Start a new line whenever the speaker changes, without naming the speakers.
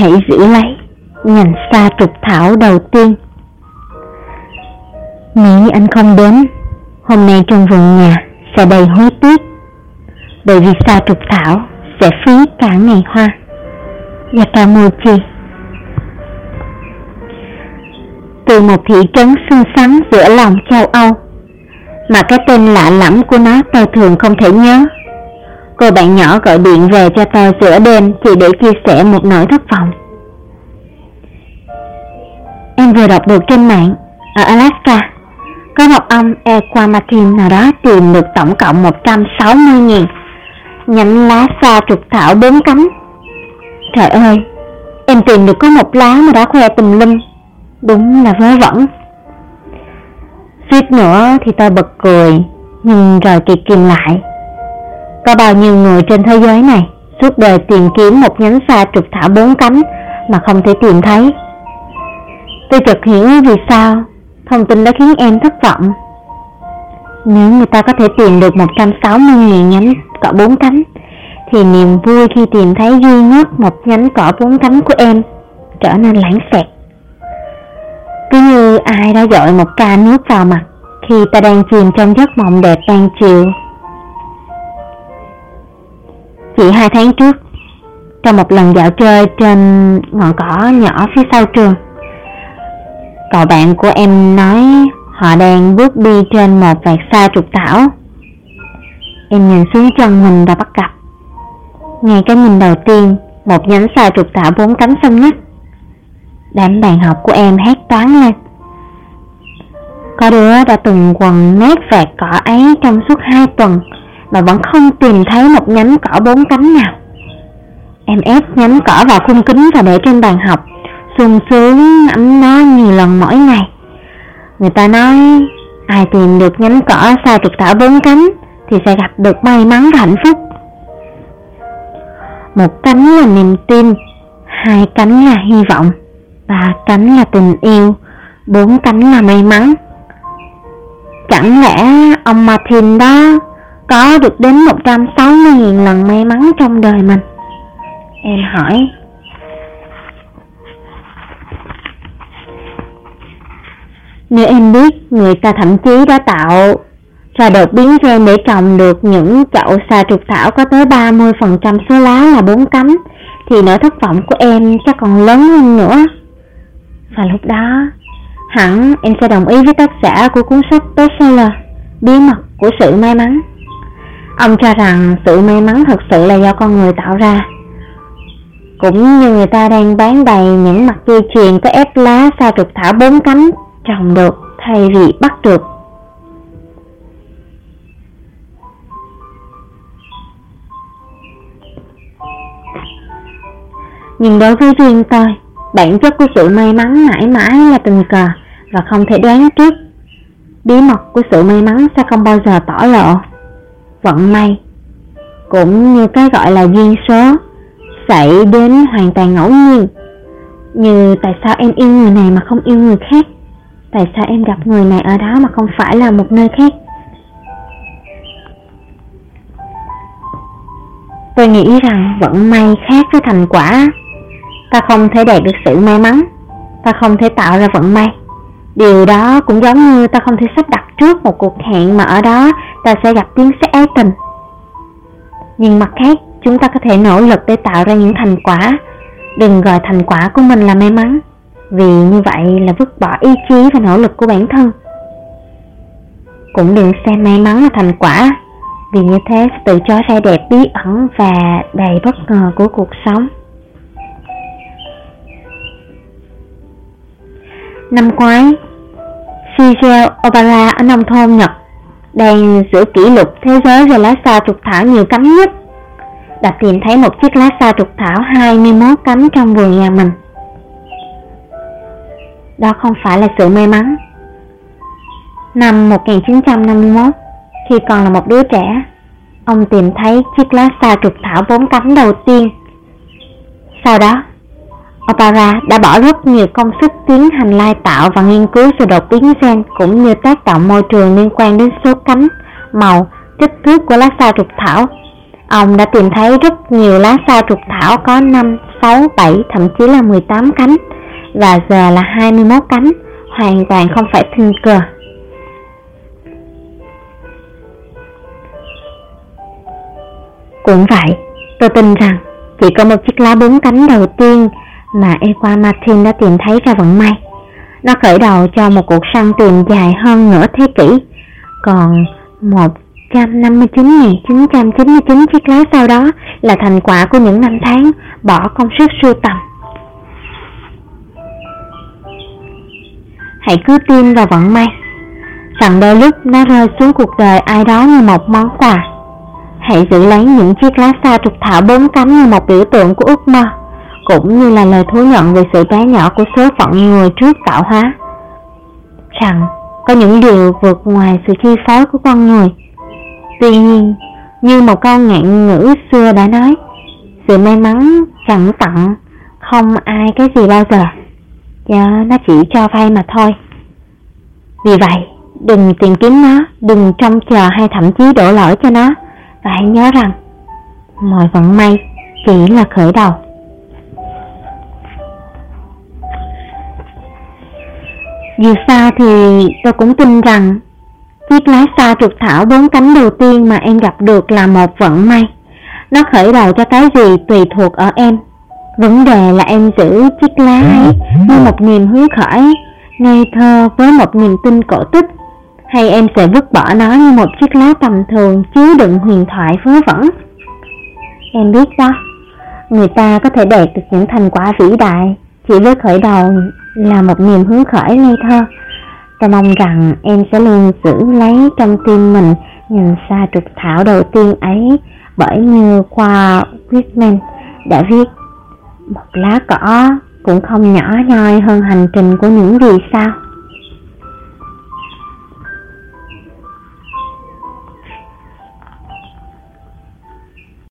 hãy giữ lấy nhành sa trục thảo đầu tiên. Nếu anh không đến, hôm nay trong vườn nhà sẽ đầy hối tiếc, bởi vì sa trục thảo sẽ phí cả ngày hoa. Yakamochi Từ một thị trấn xinh xắn giữa lòng châu Âu, mà cái tên lạ lẫm của nó tôi thường không thể nhớ. Cô bạn nhỏ gọi điện về cho tôi giữa đêm chỉ để chia sẻ một nỗi thất vọng. Em vừa đọc được trên mạng, ở Alaska, có một ông Equamartin nào đó tìm được tổng cộng 160.000 nhánh lá xa trục thảo bốn cánh. Trời ơi, em tìm được có một lá mà đã khoe tùm lum, đúng là vớ vẩn. Suýt nữa thì tôi bật cười, nhưng rồi kịp kìm lại. Có bao nhiêu người trên thế giới này suốt đời tìm kiếm một nhánh xa trục thảo bốn cánh mà không thể tìm thấy. Tôi chợt hiểu vì sao thông tin đã khiến em thất vọng. Nếu người ta có thể tìm được 160.000 nhánh cỏ bốn cánh, thì niềm vui khi tìm thấy duy nhất một nhánh cỏ bốn cánh của em trở nên lãng xẹt. Cứ như ai đã dội một ca nước vào mặt khi ta đang chìm trong giấc mộng đẹp ban chiều. Chỉ hai tháng trước, trong một lần dạo chơi trên ngọn cỏ nhỏ phía sau trường, Cậu bạn của em nói họ đang bước đi trên một vạt xa trục thảo. Em nhìn xuống chân mình và bắt gặp. Ngay cái nhìn đầu tiên, một nhánh xa trục thảo bốn cánh xanh nhất. Đám bạn học của em hét toán lên. Có đứa đã từng quần nét vạt cỏ ấy trong suốt hai tuần mà vẫn không tìm thấy một nhánh cỏ bốn cánh nào. Em ép nhánh cỏ vào khung kính và để trên bàn học sung sướng ngắm nó nhiều lần mỗi ngày. Người ta nói ai tìm được nhánh cỏ sao trục thảo bốn cánh thì sẽ gặp được may mắn và hạnh phúc. Một cánh là niềm tin, hai cánh là hy vọng, ba cánh là tình yêu, bốn cánh là may mắn. Chẳng lẽ ông Martin đó có được đến 160.000 lần may mắn trong đời mình? Em hỏi. Nếu em biết người ta thậm chí đã tạo ra đột biến gen để trồng được những chậu xà trục thảo có tới 30% số lá là bốn cánh, thì nỗi thất vọng của em chắc còn lớn hơn nữa. Và lúc đó, hẳn em sẽ đồng ý với tác giả của cuốn sách bestseller Bí mật của sự may mắn. Ông cho rằng sự may mắn thật sự là do con người tạo ra. Cũng như người ta đang bán đầy những mặt dây chuyền có ép lá sao trục thảo bốn cánh trồng được thay vì bắt được. Nhưng đối với riêng tôi, bản chất của sự may mắn mãi mãi là tình cờ và không thể đoán trước. Bí mật của sự may mắn sẽ không bao giờ tỏ lộ. Vận may, cũng như cái gọi là duyên số, xảy đến hoàn toàn ngẫu nhiên. Như tại sao em yêu người này mà không yêu người khác? Tại sao em gặp người này ở đó mà không phải là một nơi khác? Tôi nghĩ rằng vận may khác với thành quả. Ta không thể đạt được sự may mắn, ta không thể tạo ra vận may. Điều đó cũng giống như ta không thể sắp đặt trước một cuộc hẹn mà ở đó ta sẽ gặp tiếng sét ái tình. Nhưng mặt khác, chúng ta có thể nỗ lực để tạo ra những thành quả. Đừng gọi thành quả của mình là may mắn vì như vậy là vứt bỏ ý chí và nỗ lực của bản thân. Cũng đừng xem may mắn là thành quả, vì như thế sẽ tự cho ra đẹp bí ẩn và đầy bất ngờ của cuộc sống. Năm ngoái, Shigeo Obara ở nông thôn Nhật đang giữ kỷ lục thế giới về lá sa trục thảo nhiều cánh nhất đã tìm thấy một chiếc lá sa trục thảo 21 cánh trong vườn nhà mình. Đó không phải là sự may mắn. Năm 1951, khi còn là một đứa trẻ, ông tìm thấy chiếc lá sa trục thảo bốn cánh đầu tiên. Sau đó, Opera đã bỏ rất nhiều công sức tiến hành lai tạo và nghiên cứu sự đột biến gen cũng như tác động môi trường liên quan đến số cánh, màu, kích thước của lá sao trục thảo. Ông đã tìm thấy rất nhiều lá sao trục thảo có 5, 6, 7, thậm chí là 18 cánh và giờ là 21 cánh, hoàn toàn không phải tình cờ. Cũng vậy, tôi tin rằng chỉ có một chiếc lá bốn cánh đầu tiên mà Equa Martin đã tìm thấy ra vận may. Nó khởi đầu cho một cuộc săn tìm dài hơn nửa thế kỷ, còn 159.999 chiếc lá sau đó là thành quả của những năm tháng bỏ công sức sưu tầm. Hãy cứ tin vào vận may, rằng đôi lúc nó rơi xuống cuộc đời ai đó như một món quà. Hãy giữ lấy những chiếc lá sa trục thảo bốn cánh như một biểu tượng của ước mơ, cũng như là lời thú nhận về sự bé nhỏ của số phận người trước tạo hóa. Rằng có những điều vượt ngoài sự chi phối của con người. Tuy nhiên, như một câu ngạn ngữ xưa đã nói, sự may mắn chẳng tặng không ai cái gì bao giờ, do nó chỉ cho vay mà thôi. Vì vậy, đừng tìm kiếm nó, đừng trông chờ hay thậm chí đổ lỗi cho nó, và hãy nhớ rằng, mọi vận may chỉ là khởi đầu. Dù sao thì tôi cũng tin rằng chiếc lá xa trục thảo bốn cánh đầu tiên mà em gặp được là một vận may. Nó khởi đầu cho cái gì tùy thuộc ở em. Vấn đề là em giữ chiếc lá ấy như một niềm hứng khởi, ngây thơ với một niềm tin cổ tích, hay em sẽ vứt bỏ nó như một chiếc lá tầm thường chứa đựng huyền thoại vớ vẩn. Em biết đó, người ta có thể đạt được những thành quả vĩ đại chỉ với khởi đầu là một niềm hứng khởi ngây thơ. Tôi mong rằng em sẽ luôn giữ lấy trong tim mình nhìn xa trục thảo đầu tiên ấy, bởi như qua Whitman đã viết, một lá cỏ cũng không nhỏ nhoi hơn hành trình của những vì sao.